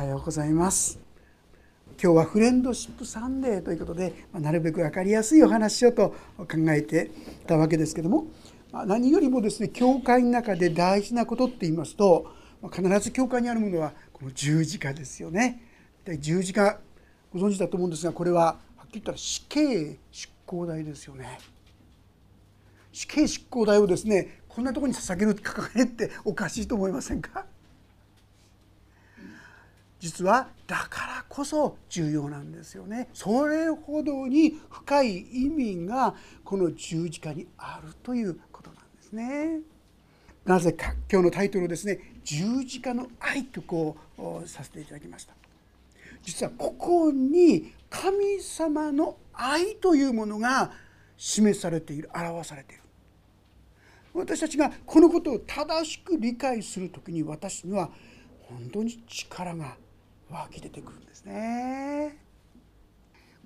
はようございます。今日はフレンドシップサンデーということでまなるべく分かりやすいお話をと考えてたわけですけどもま何よりもですね教会の中で大事なことって言いますと必ず教会にあるものはこの十字架ですよね。十字架ご存知だと思うんですがこれははっきり言ったら死刑執行台ですよね。死刑執行台をですねこんなところに捧げる掲げるっておかしいと思いませんか？実はだからこそ重要なんですよね。それほどに深い意味がこの十字架にあるということなんですね。なぜか今日のタイトルですね十字架の愛とこうさせていただきました。実はここに神様の愛というものが示されている表されている。私たちがこのことを正しく理解する時に私には本当に力が湧き出てくるんですね。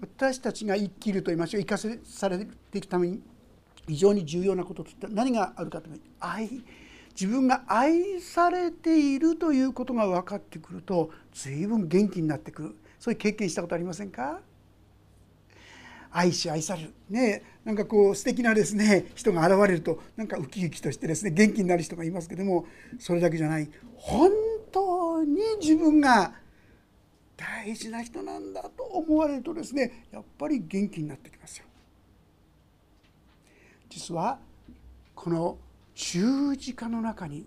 私たちが生きると言いましょう。生かされていくために非常に重要なこととって何があるかというと愛。自分が愛されているということが分かってくると随分元気になってくる。そういう経験したことありませんか？愛し愛される。ねなんかこう素敵なですね人が現れるとなんかウキウキとしてですね元気になる人がいますけどもそれだけじゃない。本当に自分が大事な人なんだと思われるとですねやっぱり元気になってきますよ。実はこの十字架の中に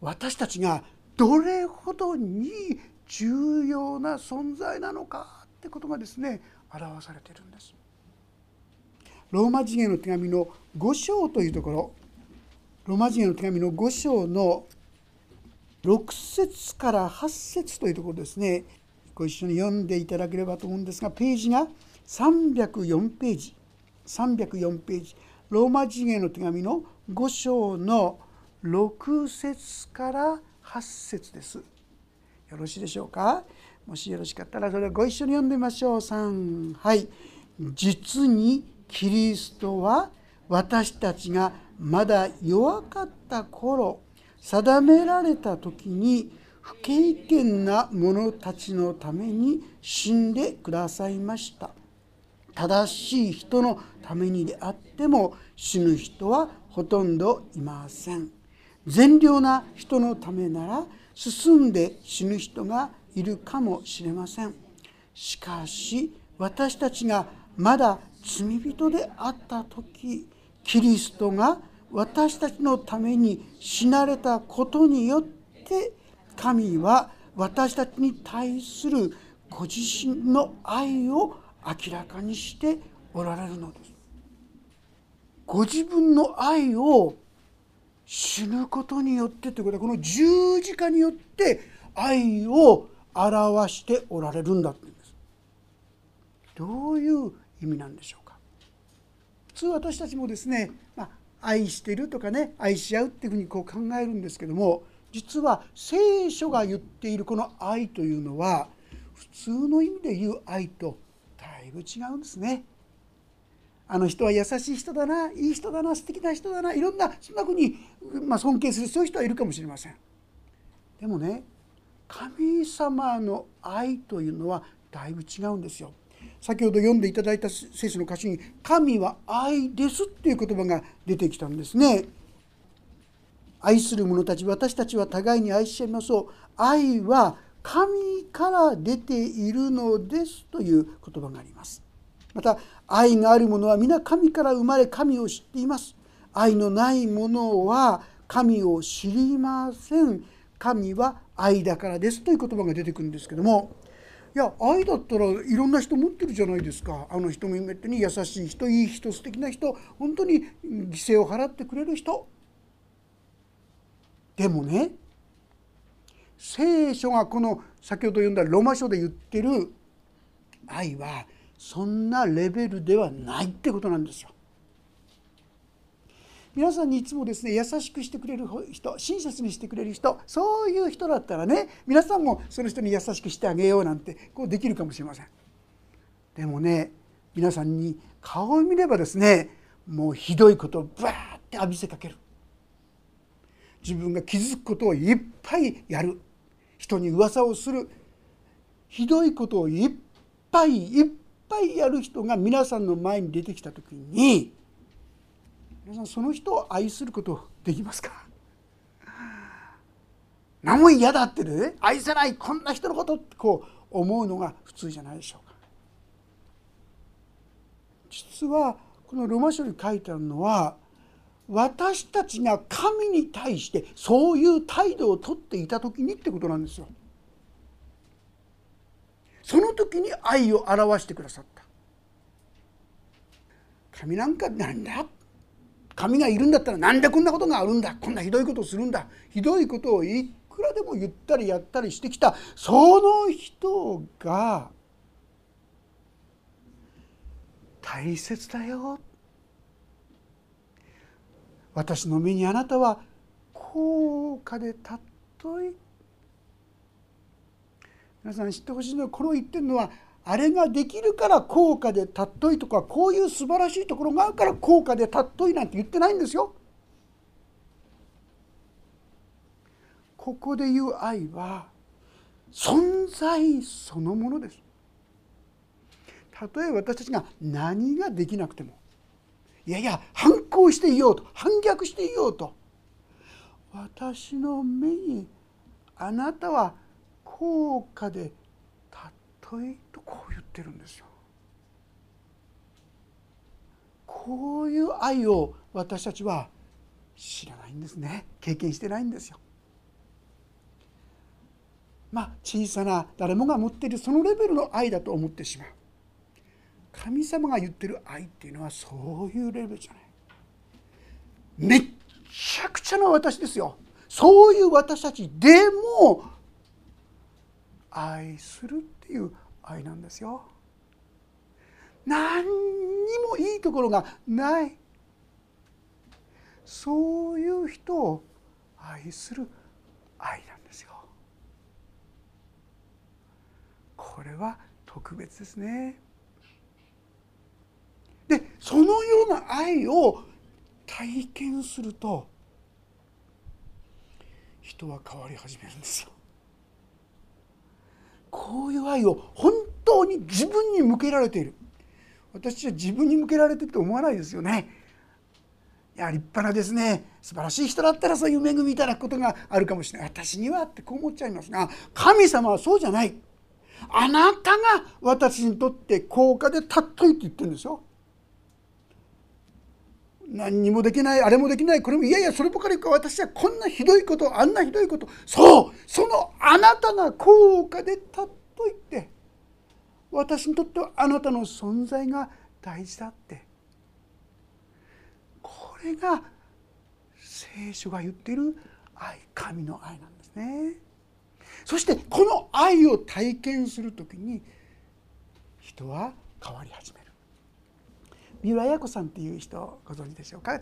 私たちがどれほどに重要な存在なのかってことがですね表されているんです。ローマ人への手紙の5章というところローマ人への手紙の5章の6節から8節というところですねご一緒に読んでいただければと思うんですがページが304ページ304ページローマ人への手紙の5章の6節から8節です。よろしいでしょうか？もしよろしかったらそれをご一緒に読んでみましょう。3はい実にキリストは私たちがまだ弱かった頃定められた時に不経験な者たちのために死んでくださいました。正しい人のためにであっても死ぬ人はほとんどいません。善良な人のためなら進んで死ぬ人がいるかもしれません。しかし私たちがまだ罪人であった時キリストが私たちのために死なれたことによって神は私たちに対するご自身の愛を明らかにしておられるのです。ご自分の愛を死ぬことによってということはこの十字架によって愛を表しておられるんだって言うんです。どういう意味なんでしょうか普通私たちもですね、まあ、愛してるとかね愛し合うっていうふうにこう考えるんですけども実は聖書が言っているこの愛というのは普通の意味で言う愛とだいぶ違うんですね。あの人は優しい人だないい人だな素敵な人だないろんなそんなふうに、まあ、尊敬するそういう人はいるかもしれません。でもね神様の愛というのはだいぶ違うんですよ。先ほど読んでいただいた聖書の歌詞に「神は愛です」っていう言葉が出てきたんですね。愛する者たち私たちは互いに愛し合いましょう。愛は神から出ているのですという言葉があります。また愛がある者は皆神から生まれ神を知っています。愛のない者は神を知りません。神は愛だからですという言葉が出てくるんですけども。いや愛だったらいろんな人持ってるじゃないですか。あの人もめってに優しい人いい人素敵な人本当に犠牲を払ってくれる人。でもね聖書がこの先ほど読んだロマ書で言ってる愛はそんなレベルではないってことなんですよ。皆さんにいつもですね優しくしてくれる人親切にしてくれる人そういう人だったらね皆さんもその人に優しくしてあげようなんてこうできるかもしれません。でもね皆さんに顔を見ればですねもうひどいことをバーって浴びせかける。自分が気づくことをいっぱいやる。人に噂をする。ひどいことをいっぱいいっぱいやる人が皆さんの前に出てきた時に皆さんその人を愛することできますか？何も嫌だってね愛せないこんな人のことってこう思うのが普通じゃないでしょうか。実はこのロマ書に書いてあるのは私たちが神に対してそういう態度をとっていた時にってことなんですよ。その時に愛を表してくださった。神なんかなんだ？神がいるんだったらなんでこんなことがあるんだ？こんなひどいことをするんだ？ひどいことをいくらでも言ったりやったりしてきた。その人が大切だよ。私の目にあなたは高価で尊い皆さん知ってほしいのはこの言ってるのはあれができるから高価で尊いとかこういう素晴らしいところがあるから高価で尊いなんて言ってないんですよ。ここで言う愛は存在そのものです。たとえ私たちが何ができなくてもいやいや反抗していようと反逆していようと私の目にあなたは高価で尊いとこう言ってるんですよ。こういう愛を私たちは知らないんですね経験してないんですよ。まあ小さな誰もが持っているそのレベルの愛だと思ってしまう。神様が言ってる愛っていうのはそういうレベルじゃない。めっちゃくちゃな私ですよ。そういう私たちでも愛するっていう愛なんですよ。何にもいいところがない。そういう人を愛する愛なんですよ。これは特別ですね。そのような愛を体験すると人は変わり始めるんですよ。こういう愛を本当に自分に向けられている私は自分に向けられてると思わないですよね。いや立派なですね素晴らしい人だったらそういう恵みいただくことがあるかもしれない私にはってこう思っちゃいますが神様はそうじゃないあなたが私にとって高価で尊いって言ってるんですよ。何にもできないあれもできないこれもいやいやそればかりか私はこんなひどいことあんなひどいことそうそのあなたが高価でたっといて私にとってはあなたの存在が大事だってこれが聖書が言っている愛神の愛なんですね。そしてこの愛を体験する時に人は変わり始める。三浦綾子さんっていう人ご存知でしょうか？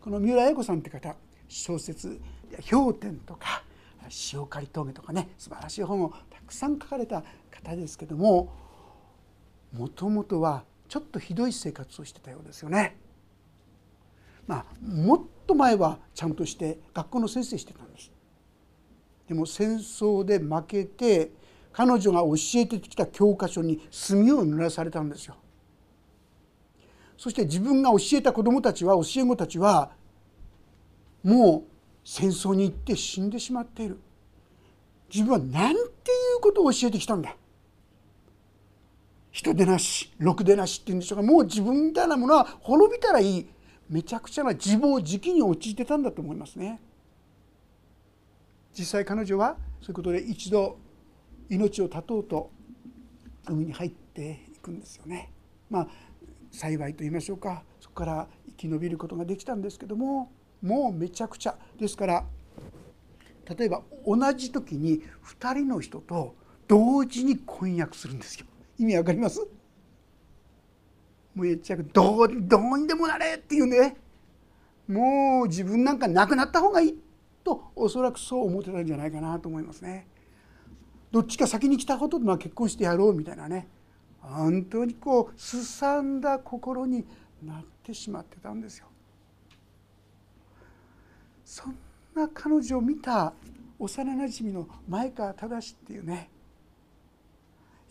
この三浦綾子さんって方小説「氷点」とか「塩刈峠」とかね素晴らしい本をたくさん書かれた方ですけどももともとはちょっとひどい生活をしてたようですよね。まあ、もっと前はちゃんとして学校の先生してたんです。でも戦争で負けて彼女が教えてきた教科書に墨を濡らされたんですよ。そして自分が教えた子どもたちは教え子たちはもう戦争に行って死んでしまっている自分は何ていうことを教えてきたんだ？人でなしろくでなしっていうんでしょうかもう自分みたいなものは滅びたらいいめちゃくちゃな自暴自棄に陥ってたんだと思いますね。実際彼女はそういうことで一度命を絶とうと海に入っていくんですよね。まあ幸いと言いましょうか。そこから生き延びることができたんですけどももうめちゃくちゃ。ですから例えば同じ時に2人の人と同時に婚約するんですよ。意味わかります？もうめっちゃどうどうにでもなれっていうね。もう自分なんか亡くなった方がいい。とおそらくそう思ってたんじゃないかなと思いますね。どっちか先に来たことで結婚してやろうみたいなね。本当にこうすさんだ心になってしまってたんですよ。そんな彼女を見た幼なじみの前川正っていうね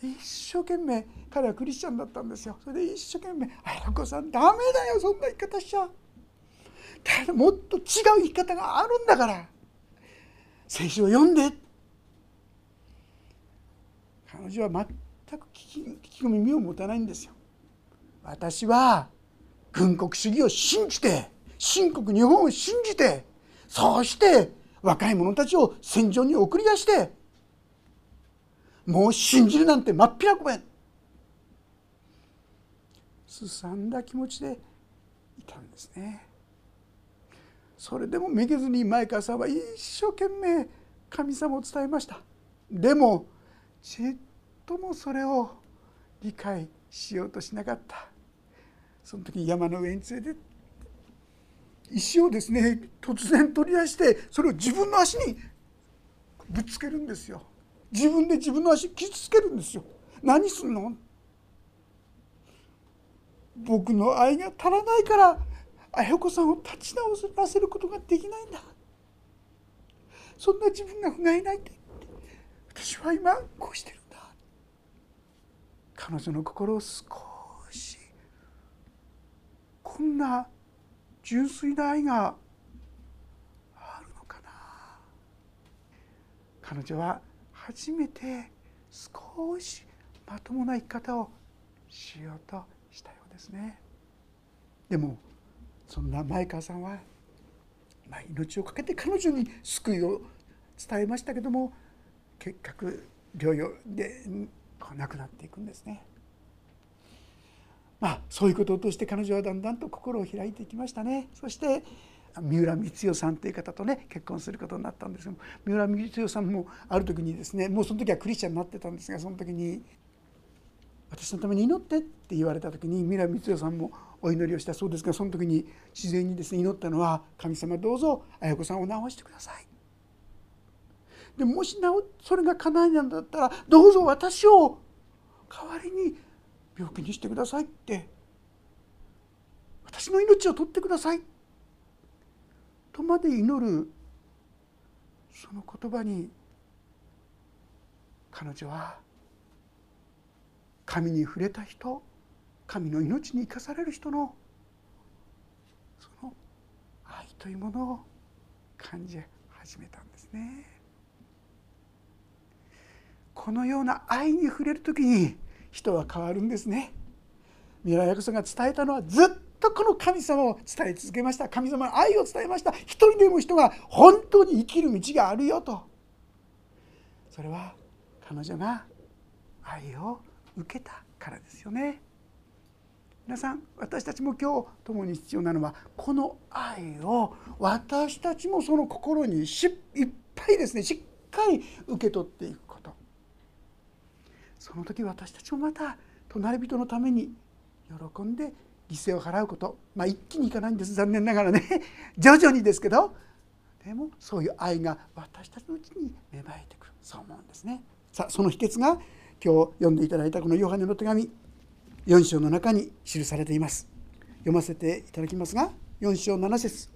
一生懸命彼はクリスチャンだったんですよ。それで一生懸命「綾子さんダメだよそんな言い方しちゃ」もっと違う言い方があるんだから聖書を読んで。彼女は全く聞き耳を持たないんですよ。私は軍国主義を信じて新国日本を信じてそうして若い者たちを戦場に送り出してもう信じるなんて真っ平ごめん。すさんだ気持ちでいたんですね。それでもめげずに前川さんは一生懸命神様を伝えました。でもともそれを理解しようとしなかった。その時に山の上に連れて石をですね突然取り出してそれを自分の足にぶつけるんですよ。自分で自分の足傷つけるんですよ。何すんの？僕の愛が足らないから綾子さんを立ち直らせることができないんだ。そんな自分が不甲斐ないって私は今こうしてる。彼女の心を少しこんな純粋な愛があるのかな？彼女は初めて少しまともな生き方をしようとしたようですね。でもそんな前川さんは、命を懸けて彼女に救いを伝えましたけども結局療養で亡くなっていくんですね。まあ、そういうことを通して彼女はだんだんと心を開いていきましたねそして三浦光代さんという方とね結婚することになったんですけども三浦光代さんもある時にですねもうその時はクリスチャンになってたんですがその時に「私のために祈って」って言われた時に三浦光代さんもお祈りをしたそうですがその時に自然にですね祈ったのは「神様どうぞ綾子さんを治してください」でもしそれが叶いなんだったらどうぞ私を代わりに病気にしてくださいって私の命を取ってくださいとまで祈るその言葉に彼女は神に触れた人神の命に生かされる人のその愛というものを感じ始めたんですね。このような愛に触れる時に人は変わるんですね。三浦役さんが伝えたのはずっとこの神様を伝え続けました。神様の愛を伝えました。一人でも人が本当に生きる道があるよと。それは彼女が愛を受けたからですよね。皆さん私たちも今日共に必要なのはこの愛を私たちもその心にしいっぱいですねしっかり受け取っていくその時私たちもまた隣人のために喜んで犠牲を払うこと。まあ一気にいかないんです。残念ながらね。徐々にですけど。でもそういう愛が私たちのうちに芽生えてく。るそう思うんですね。さあその秘訣が今日読んでいただいたこのヨハネの手紙。4章の中に記されています。読ませていただきますが4章7節。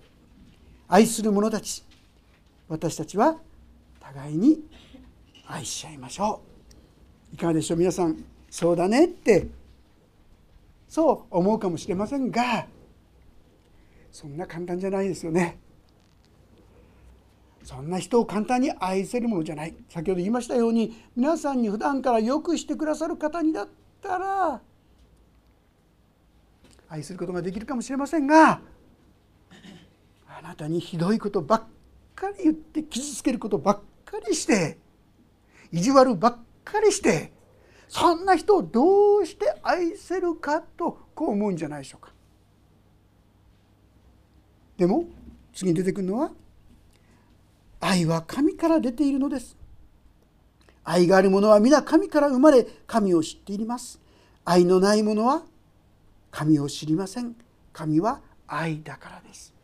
愛する者たち私たちは互いに愛し合いましょう。いかがでしょう？皆さんそうだねってそう思うかもしれませんがそんな簡単じゃないですよね。そんな人を簡単に愛せるものじゃない先ほど言いましたように皆さんに普段からよくしてくださる方にだったら愛することができるかもしれませんがあなたにひどいことばっかり言って傷つけることばっかりして意地悪ばっかりしてそんな人をどうして愛せるかとこう思うんじゃないでしょうか。でも次に出てくるのは愛は神から出ているのです。愛がある者は皆神から生まれ神を知っています。愛のない者は神を知りません。神は愛だからです。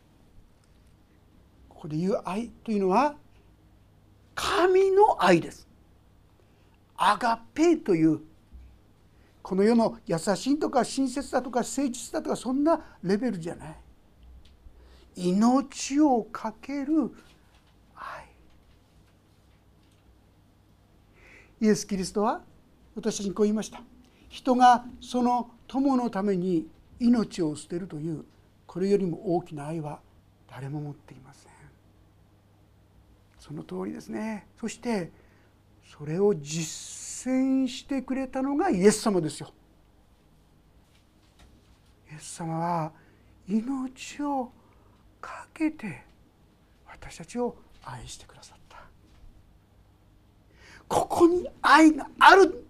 ここで言う愛というのは神の愛です。アガペというこの世の優しいとか親切だとか誠実だとかそんなレベルじゃない。命を懸ける愛。イエス・キリストは私たちにこう言いました。人がその友のために命を捨てるというこれよりも大きな愛は誰も持っていません。その通りですね。そしてそれを実践してくれたのがイエス様ですよ。イエス様は命をかけて私たちを愛してくださった。ここに愛がある。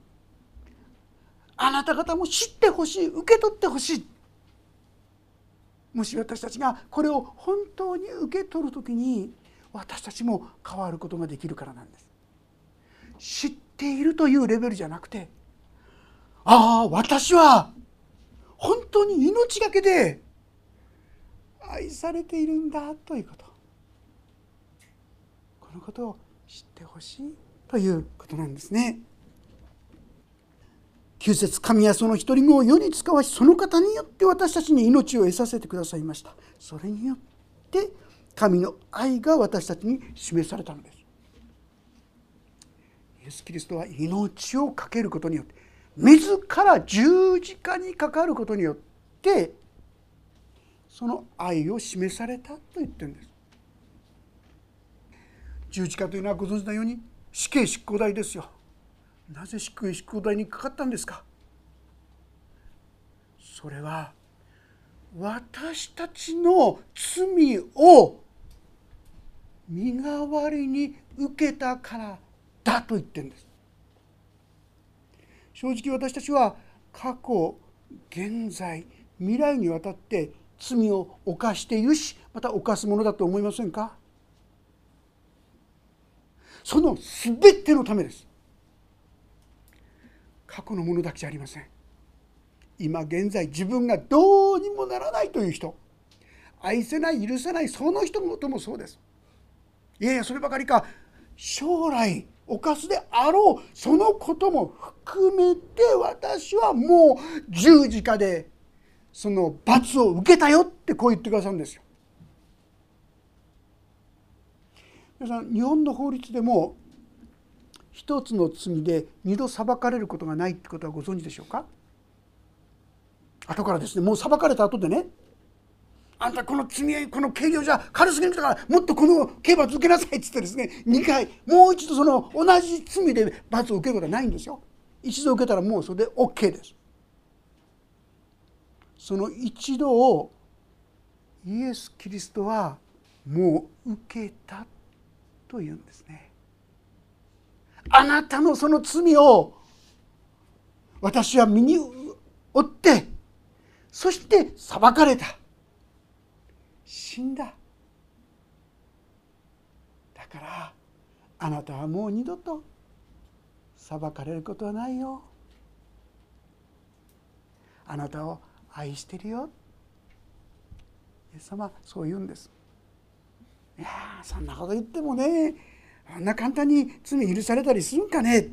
あなた方も知ってほしい受け取ってほしい。もし私たちがこれを本当に受け取る時に私たちも変わることができるからなんです。知っているというレベルじゃなくてああ私は本当に命がけで愛されているんだということ。このことを知ってほしいということなんですね。9節神はその一人子を世に使わしその方によって私たちに命を得させてくださいました。それによって神の愛が私たちに示されたのです。イエス・キリストは命を懸けることによって自ら十字架にかかることによってその愛を示されたと言ってるんです。十字架というのはご存知のように死刑執行台ですよ。なぜ死刑執行台にかかったんですか？それは私たちの罪を身代わりに受けたからだと言ってるんです。正直私たちは過去現在未来にわたって罪を犯しているしまた犯すものだと思いませんか？その全てのためです。過去のものだけじゃありません。今現在自分がどうにもならないという人愛せない許せないその人のこともそうです。いやいやそればかりか。将来犯すであろうそのことも含めて私はもう十字架でその罰を受けたよってこう言ってくださるんですよ。皆さん日本の法律でも一つの罪で二度裁かれることがないってことはご存知でしょうか？後からですねもう裁かれた後でねあんたこの罪この刑量じゃ軽すぎるからもっとこの刑罰受けなさいっつってですね2回もう一度その同じ罪で罰を受けることはないんですよ。一度受けたらもうそれで OK です。その一度をイエス・キリストはもう受けたというんですね。あなたのその罪を私は身に負ってそして裁かれた。死んだ。だからあなたはもう二度と裁かれることはないよ。あなたを愛してるよ。イエス様そう言うんです。いやそんなこと言ってもねあんな簡単に罪許されたりするんかね。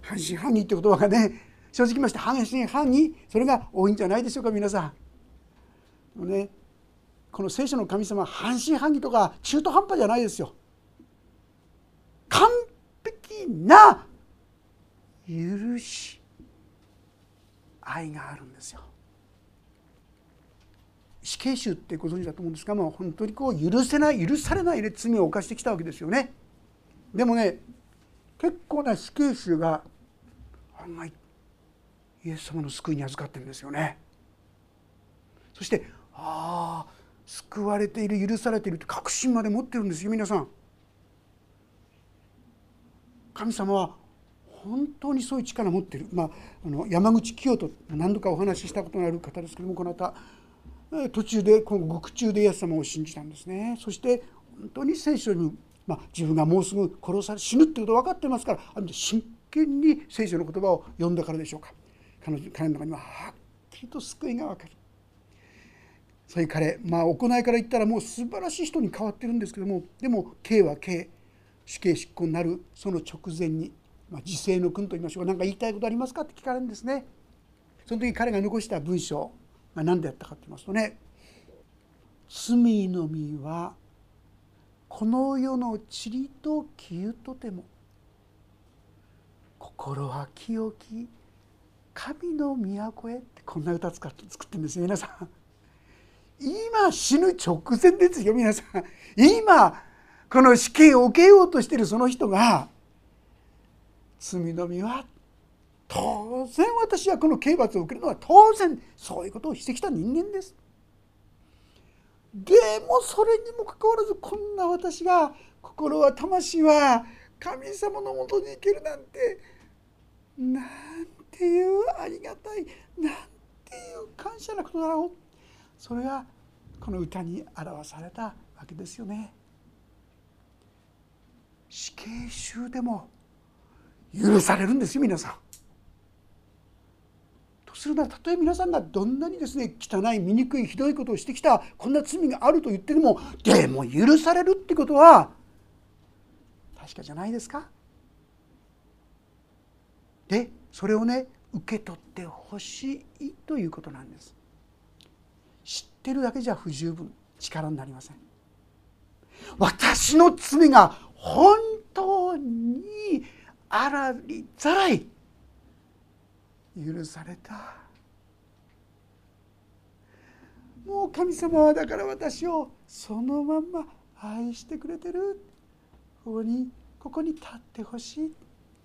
半信半疑って言葉がね正直まして半信半疑。それが多いんじゃないでしょうか皆さん。ねこの聖書の神様半信半疑とか中途半端じゃないですよ。完璧な許し愛があるんですよ。死刑囚ってご存知だと思うんですが、まあ、本当にこう許せない許されないで罪を犯してきたわけですよね。でもね結構な死刑囚が案外イエス様の救いに預かってるんですよね。そしてああ救われている許されているって確信まで持ってるんですよ皆さん。神様は本当にそういう力を持っている、まあ、あの山口清人何度かお話ししたことのある方ですけどもこの方途中でこの獄中でイエス様を信じたんですね。そして本当に聖書に、まあ、自分がもうすぐ殺され死ぬってこと分かってますからあ真剣に聖書の言葉を読んだからでしょうか。彼女彼の中にははっきりと救いが分かる。そういう彼まあ行いから言ったらもう素晴らしい人に変わってるんですけどもでも刑は刑死刑執行になる。その直前に、まあ、自制の君と言いましょうか。何か言いたいことありますかって聞かれるんですね。その時彼が残した文章。が何でやったかと言いますとね。罪の実はこの世の塵と消ゆとても心は清き神の都へ」ってこんな歌使って作ってるんですよ皆さん。今死ぬ直前ですよ皆さん。今この死刑を受けようとしているその人が罪の実は当然私はこの刑罰を受けるのは当然そういうことをしてきた人間です。でもそれにもかかわらずこんな私が心は魂は神様のもとに行けるなんてなんていうありがたいなんていう感謝なことだろうそれがこの歌に表されたわけですよね。死刑囚でも許されるんですよ皆さん。とするならたとえ皆さんがどんなにですね汚い醜いひどいことをしてきたこんな罪があると言ってでもでも許されるってことは確かじゃないですかでそれをね受け取ってほしいということなんですってるだけじゃ不十分力になりません。私の罪が本当にあらりざらい。許された。もう神様はだから私をそのまんま愛してくれてる。ここにここに立ってほしい。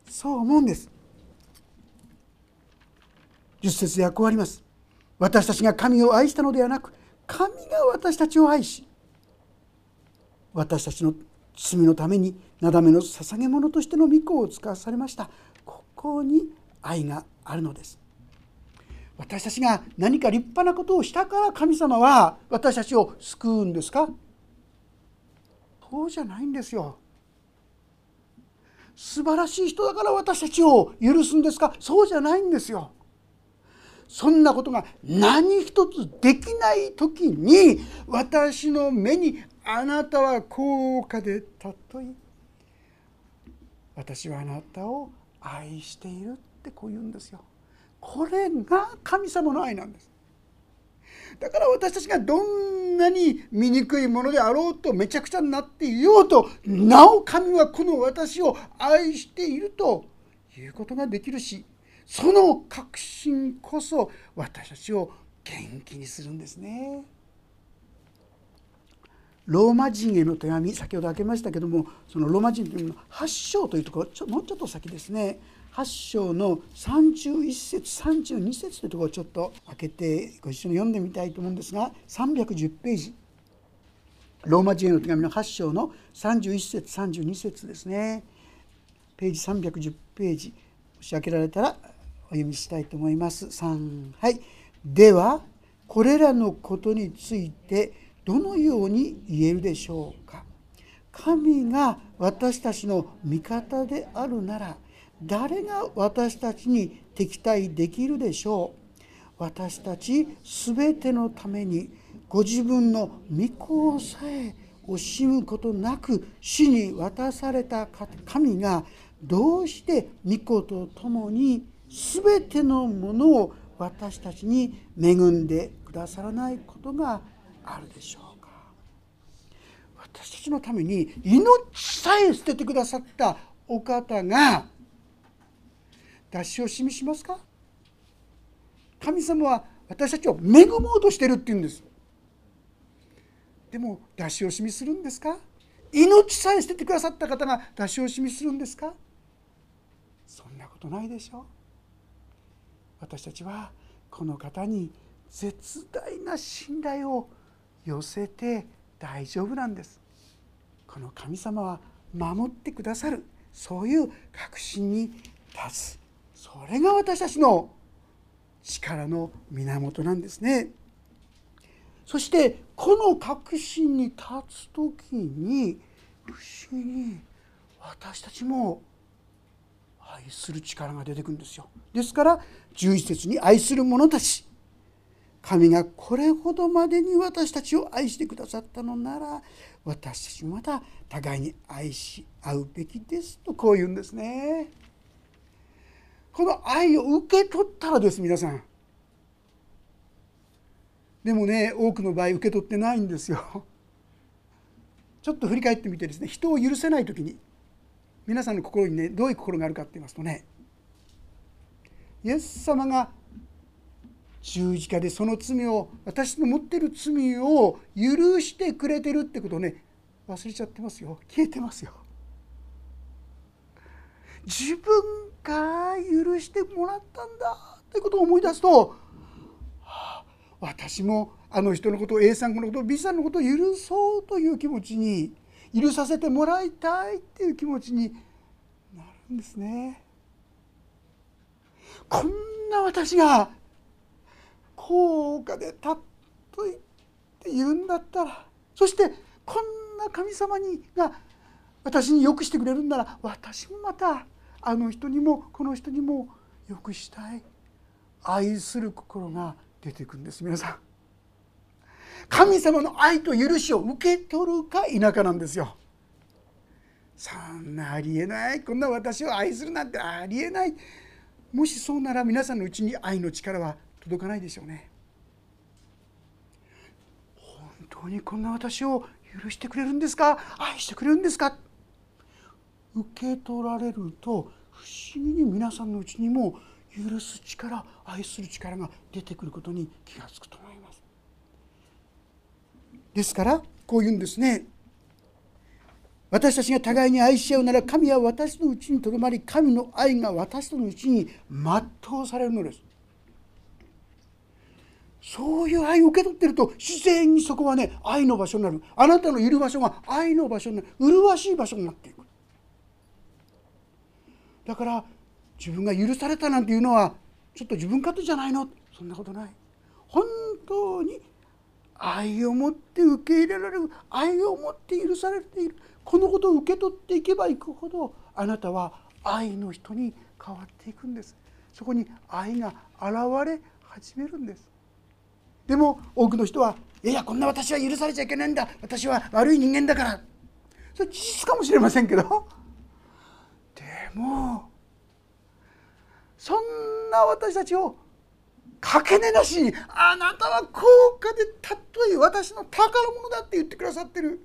そう思うんです。10節ではこうあります。私たちが神を愛したのではなく神が私たちを愛し私たちの罪のためになだめの捧げ物としての御子を使わされましたここに愛があるのです。私たちが何か立派なことをしたから神様は私たちを救うんですか？そうじゃないんですよ。素晴らしい人だから私たちを許すんですか？そうじゃないんですよ。そんなことが何一つできない時に私の目にあなたは高価で尊い私はあなたを愛しているってこう言うんですよ。これが神様の愛なんです。だから私たちがどんなに醜いものであろうとめちゃくちゃになっていようとなお神はこの私を愛しているということができるしその確信こそ私たちを元気にするんですね。ローマ人への手紙先ほど開けましたけどもそのローマ人というの8章というところちょもうちょっと先ですね。8章の31節32節というところをちょっと開けてご一緒に読んでみたいと思うんですが310ページ。ローマ人への手紙の8章の31節32節ですね。ページ310ページ。もし開けられたらお読みしたいと思います。3はい。ではこれらのことについてどのように言えるでしょうか。神が私たちの味方であるなら誰が私たちに敵対できるでしょう。私たち全てのためにご自分の御子をさえ惜しむことなく死に渡された神がどうして御子と共に全てのものを私たちに恵んでくださらないことがあるでしょうか。私たちのために命さえ捨ててくださったお方が出し惜しみしますか？神様は私たちを恵もうとしてるって言うんです。でも出し惜しみするんですか？命さえ捨ててくださった方が出し惜しみするんですか？そんなことないでしょう。私たちはこの方に絶大な信頼を寄せて大丈夫なんです。この神様は守ってくださるそういう確信に立つ。それが私たちの力の源なんですね。そしてこの確信に立つ時に不思議に私たちも愛する力が出てくるんですよですから11節に愛する者たち神がこれほどまでに私たちを愛してくださったのなら私たちもまた互いに愛し合うべきですとこう言うんですね。この愛を受け取ったらです皆さん。でもね多くの場合受け取ってないんですよ。ちょっと振り返ってみてですね人を許せない時に皆さんの心にねどういう心があるかって言いますとねイエス様が十字架でその罪を私の持ってる罪を許してくれてるってことをね忘れちゃってますよ消えてますよ。自分が許してもらったんだということを思い出すと、はあ、私もあの人のことを A さんのことを B さんのことを許そうという気持ちに許させてもらいたいっていう気持ちになるんですね。こんな私が高価でたっといって言うんだったらそしてこんな神様にが私によくしてくれるんなら私もまたあの人にもこの人にもよくしたい愛する心が出てくるんです皆さん神様の愛と許しを受け取るか否かなんですよ。そんなありえない。こんな私を愛するなんてありえない。もしそうなら皆さんのうちに愛の力は届かないでしょうね。本当にこんな私を許してくれるんですか？愛してくれるんですか？受け取られると不思議に皆さんのうちにも許す力愛する力が出てくることに気が付くと思います。ですからこう言うんですね。私たちが互いに愛し合うなら神は私のうちにとどまり神の愛が私のうちに全うされるのです。そういう愛を受け取ってると自然にそこはね愛の場所になる。あなたのいる場所が愛の場所になる。麗しい場所になっていく。だから自分が許されたなんていうのはちょっと自分勝手じゃないの。そんなことない。本当に愛を持って受け入れられる愛を持って許されている。このことを受け取っていけばいくほどあなたは愛の人に変わっていくんです。そこに愛が現れ始めるんです。でも多くの人はいやいやこんな私は許されちゃいけないんだ。私は悪い人間だから。それ事実かもしれませんけど。でもそんな私たちをかけねなしにあなたは高価でたとえ私の宝物だって言ってくださってる。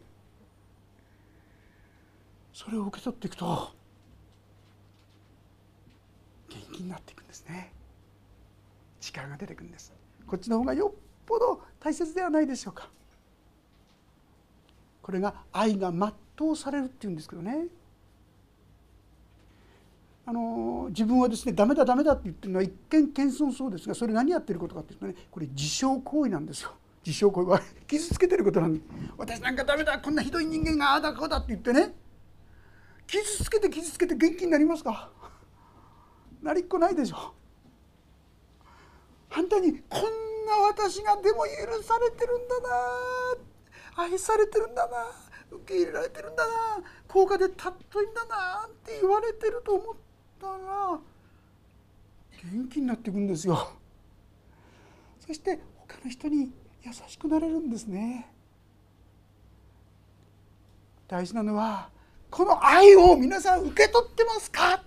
それを受け取っていくと元気になっていくんですね。力が出てくるんです。こっちの方がよっぽど大切ではないでしょうか。これが愛が全うされるっていうんですけどね。あの自分はですねダメだダメだって言ってるのは一見謙遜そうですがそれ何やってることかっていうとねこれ自傷行為なんですよ。自傷行為。は傷つけてることなんで。私なんかダメだこんなひどい人間がああだこうだって言ってね。傷つけて傷つけて元気になりますか？なりっこないでしょ。反対にこんな私がでも許されてるんだな愛されてるんだな受け入れられてるんだな高価でたっといんだなって言われてると思ってったら元気になっていくんですよ。そして他の人に優しくなれるんですね。大事なのはこの愛を皆さん受け取ってますか？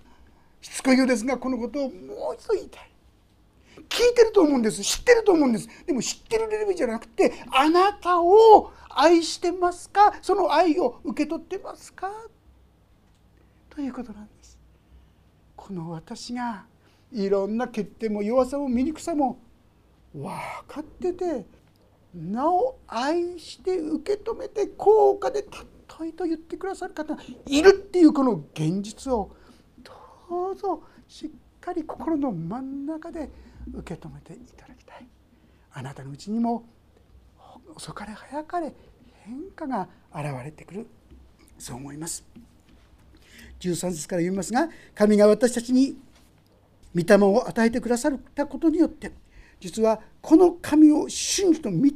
しつこいようですがこのことをもう一度言いたい。聞いてると思うんです。知ってると思うんです。でも知ってるレベルじゃなくてあなたを愛してますか？その愛を受け取ってますか？ということなんです。この私がいろんな欠点も弱さも醜さも分かっててなお愛して受け止めて高価でたっといと言ってくださる方がいるっていうこの現実をどうぞしっかり心の真ん中で受け止めていただきたいあなたのうちにも遅かれ早かれ変化が現れてくるそう思います。13節から読みますが神が私たちに御霊を与えてくださったことによって実はこの神を信じと御霊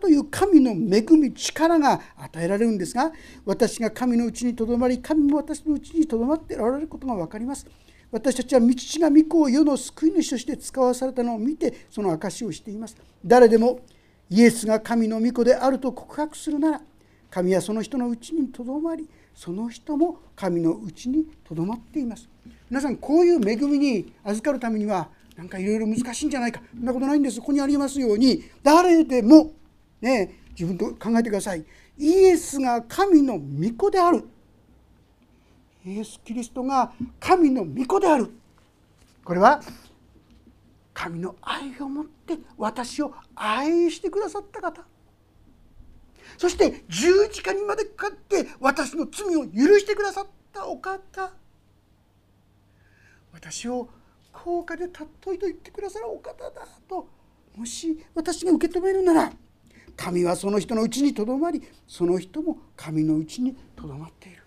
という神の恵み力が与えられるんですが私が神のうちにとどまり神も私のうちにとどまっておられることが分かります。私たちは道父が御子を世の救い主として使わされたのを見てその証しをしています。誰でもイエスが神の御子であると告白するなら神はその人のうちにとどまりその人も神のうちにとどまっています。皆さんこういう恵みに預かるためにはなんかいろいろ難しいんじゃないか。そんなことないんです。ここにありますように。誰でもね自分と考えてください。イエスが神の御子である。イエス・キリストが神の御子である。これは神の愛を持って私を愛してくださった方。そして十字架にまでかかって私の罪を許してくださったお方。私を高価で尊いと言ってくださるお方だと。もし私が受け止めるなら神はその人のうちにとどまりその人も神のうちにとどまっている。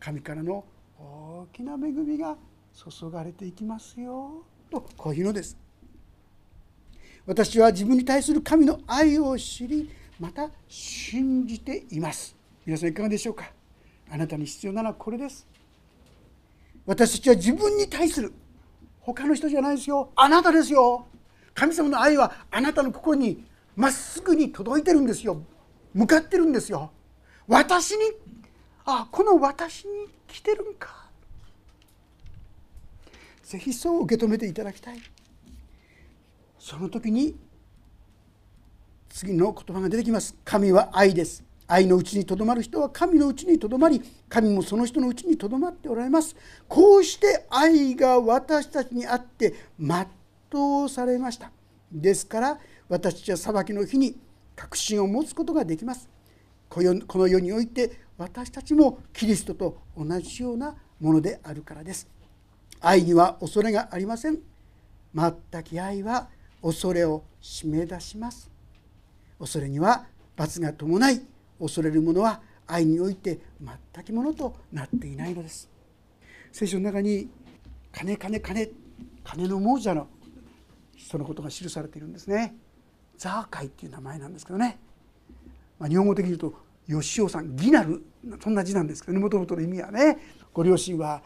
神からの大きな恵みが注がれていきますよとこういうのです。私は自分に対する神の愛を知りまた信じています。皆さんいかがでしょうか？あなたに必要なのはこれです。私たちは自分に対する他の人じゃないですよ。あなたですよ。神様の愛はあなたの心にまっすぐに届いてるんですよ。向かってるんですよ。私にあこの私に来てるんか。ぜひそう受け止めていただきたい。その時に次の言葉が出てきます。神は愛です。愛のうちにとどまる人は神のうちにとどまり神もその人のうちにとどまっておられます。こうして愛が私たちにあって全うされました。ですから私たちは裁きの日に確信を持つことができます。この世において私たちもキリストと同じようなものであるからです。愛には恐れがありません。全き愛は恐れを締め出します。恐れには罰が伴い恐れる者は愛において全きものとなっていないのです。聖書の中に金金金金の亡者の人のことが記されているんですね。ザーカイっていう名前なんですけどね、まあ、日本語的に言うと吉尾さん義なるそんな字なんですけどね。もともとの意味はね。ご両親は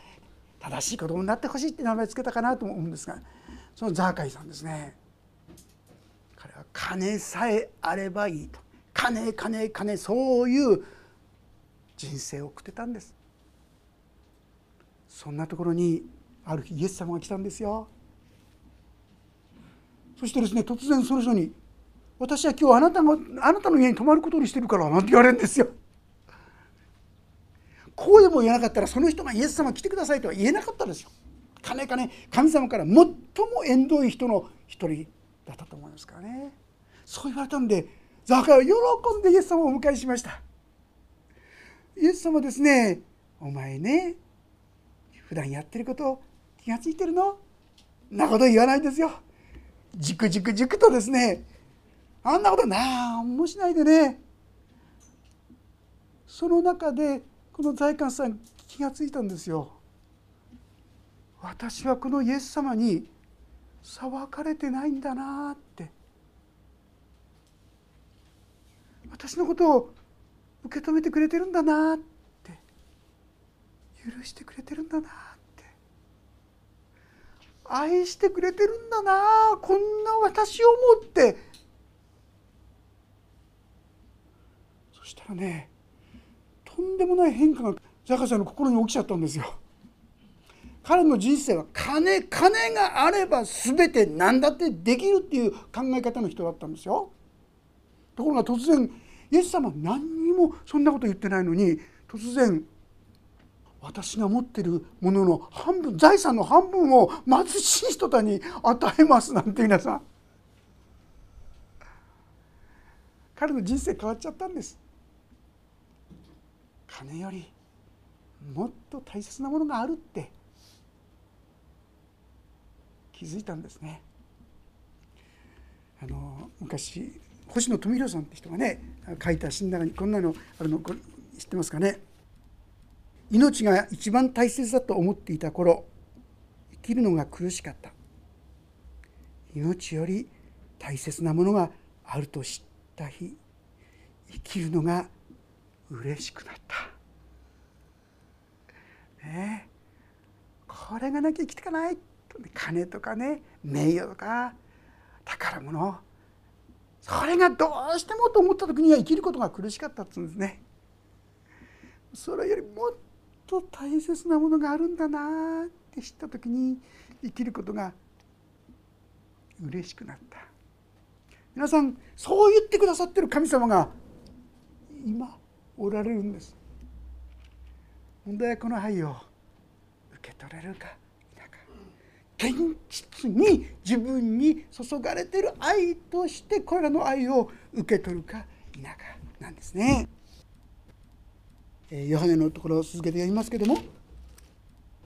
正しい子供になってほしいって名前つけたかなと思うんですがそのザーカイさんですね。金さえあればいいと金金金そういう人生を送ってたんですそんなところにある日イエス様が来たんですよそしてですね突然その人に「私は今日あなたがあなたの家に泊まることにしてるから」なんて言われるんですよ。こうでも言えなかったらその人がイエス様来てくださいとは言えなかったですよ。金金神様から最も縁遠い人の一人だったと思いますからね。そう言われたんでザカは喜んでイエス様をお迎えしました。イエス様ですねお前ね普段やってること気が付いてるの？なこと言わないですよ。じくじくじくとですねあんなことなんもしないでねその中でこの財官さん気が付いたんですよ。私はこのイエス様に裁かれてないんだなって私のことを受け止めてくれてるんだなって許してくれてるんだなって愛してくれてるんだなこんな私を思ってそしたらねとんでもない変化がザカさんの心に起きちゃったんですよ。彼の人生は金金があれば全て何だってできるっていう考え方の人だったんですよ。ところが突然イエス様は何にもそんなこと言ってないのに突然私が持ってるものの半分財産の半分を貧しい人たちに与えますなんて皆さん。彼の人生変わっちゃったんです。金よりもっと大切なものがあるって。気づいたんですね。あの昔星野富弘さんって人がね書いた詩の中にこんなのあるの知ってますかね？命が一番大切だと思っていた頃生きるのが苦しかった。命より大切なものがあると知った日生きるのが嬉しくなった。ねこれがなきゃ生きていかない。金とかね名誉とか宝物。それがどうしてもと思った時には生きることが苦しかったって言うんですね。それよりもっと大切なものがあるんだなって知った時に生きることが嬉しくなった。皆さんそう言ってくださってる神様が今おられるんです。問題はこの愛を受け取れるか。否か現実に自分に注がれてる愛としてこれらの愛を受け取るか否かなんですね。ヨハネのところを続けて読みますけども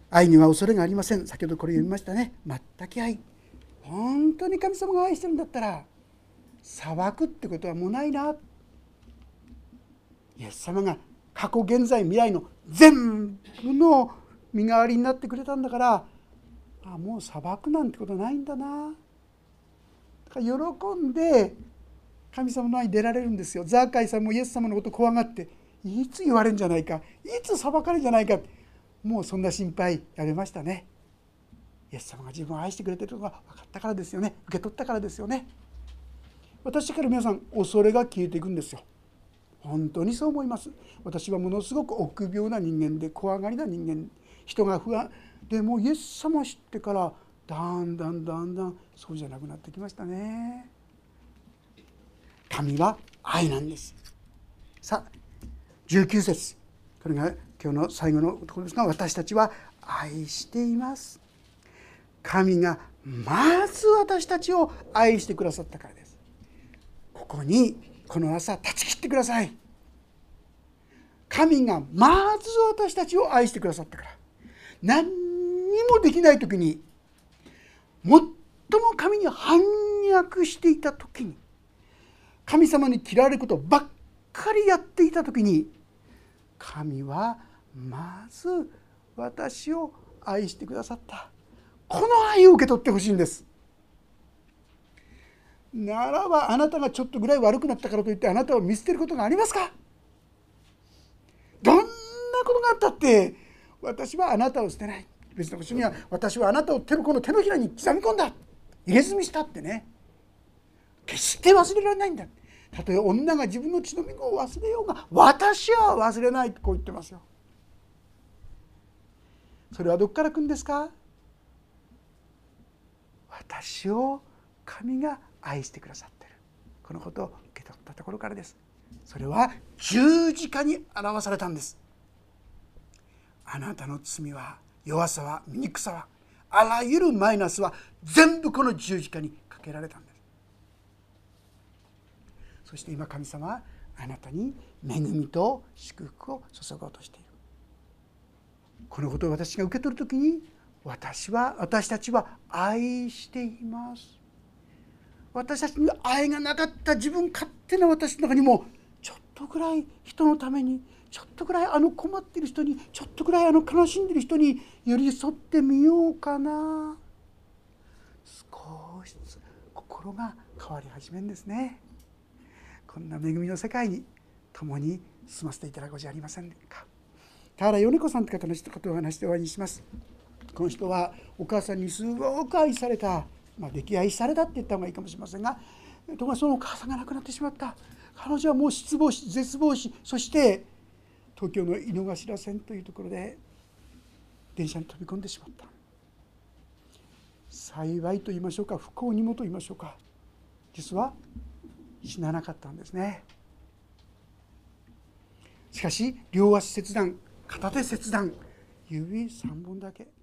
愛には恐れがありません。先ほどこれ読みましたね。全く愛。本当に神様が愛してるんだったら裁くってことはもうないな。イエス様が過去現在未来の全部の身代わりになってくれたんだからあもう裁くなんてことないんだな。だから喜んで神様の愛に出られるんですよ。ザーカイさんもイエス様のこと怖がっていつ言われるんじゃないか。いつ裁かれるんじゃないか。もうそんな心配やめましたね。イエス様が自分を愛してくれてるのが分かったからですよね。受け取ったからですよね。私から皆さん恐れが消えていくんですよ。本当にそう思います。私はものすごく臆病な人間で怖がりな人間。人が不安でもイエス様知ってからだんだんだんだんそうじゃなくなってきましたね。神は愛なんです。さあ19節。これが今日の最後のところですが私たちは愛しています。神がまず私たちを愛してくださったからです。ここにこの朝断ち切ってください。神がまず私たちを愛してくださったから。何もできない時に最も神に反逆していた時に神様に嫌われることばっかりやっていた時に神はまず私を愛してくださった。この愛を受け取ってほしいんです。ならばあなたがちょっとぐらい悪くなったからといってあなたを見捨てることがありますか？どんなことがあったって私はあなたを捨てない。別の場所には私はあなたを手のこの手のひらに刻み込んだ。入れ墨したってね。決して忘れられないんだ。たとえ女が自分の血のみ子を忘れようが私は忘れないとこう言ってますよ。それはどこから来るんですか？私を神が愛してくださってる。このことを受け取ったところからです。それは十字架に表されたんです。あなたの罪は弱さは醜さはあらゆるマイナスは全部この十字架にかけられたんです。そして今神様はあなたに恵みと祝福を注ごうとしている。このことを私が受け取る時に私は私たちは愛しています。私たちに愛がなかった自分勝手な私の中にもちょっとぐらい人のためにちょっとぐらいあの困ってる人にちょっとぐらいあの悲しんでる人に寄り添ってみようかな。少しずつ心が変わり始めるんですね。こんな恵みの世界に共に住ませていただこうじゃありませんか。田原米子さんという方のことを話して終わりにします。この人はお母さんにすごく愛された、まあ、溺愛されたって言った方がいいかもしれませんがところがそのお母さんが亡くなってしまった。彼女はもう失望し絶望しそして東京の井の頭線というところで電車に飛び込んでしまった。幸いと言いましょうか不幸にもと言いましょうか実は死ななかったんですね。しかし両足切断片手切断指3本だけ。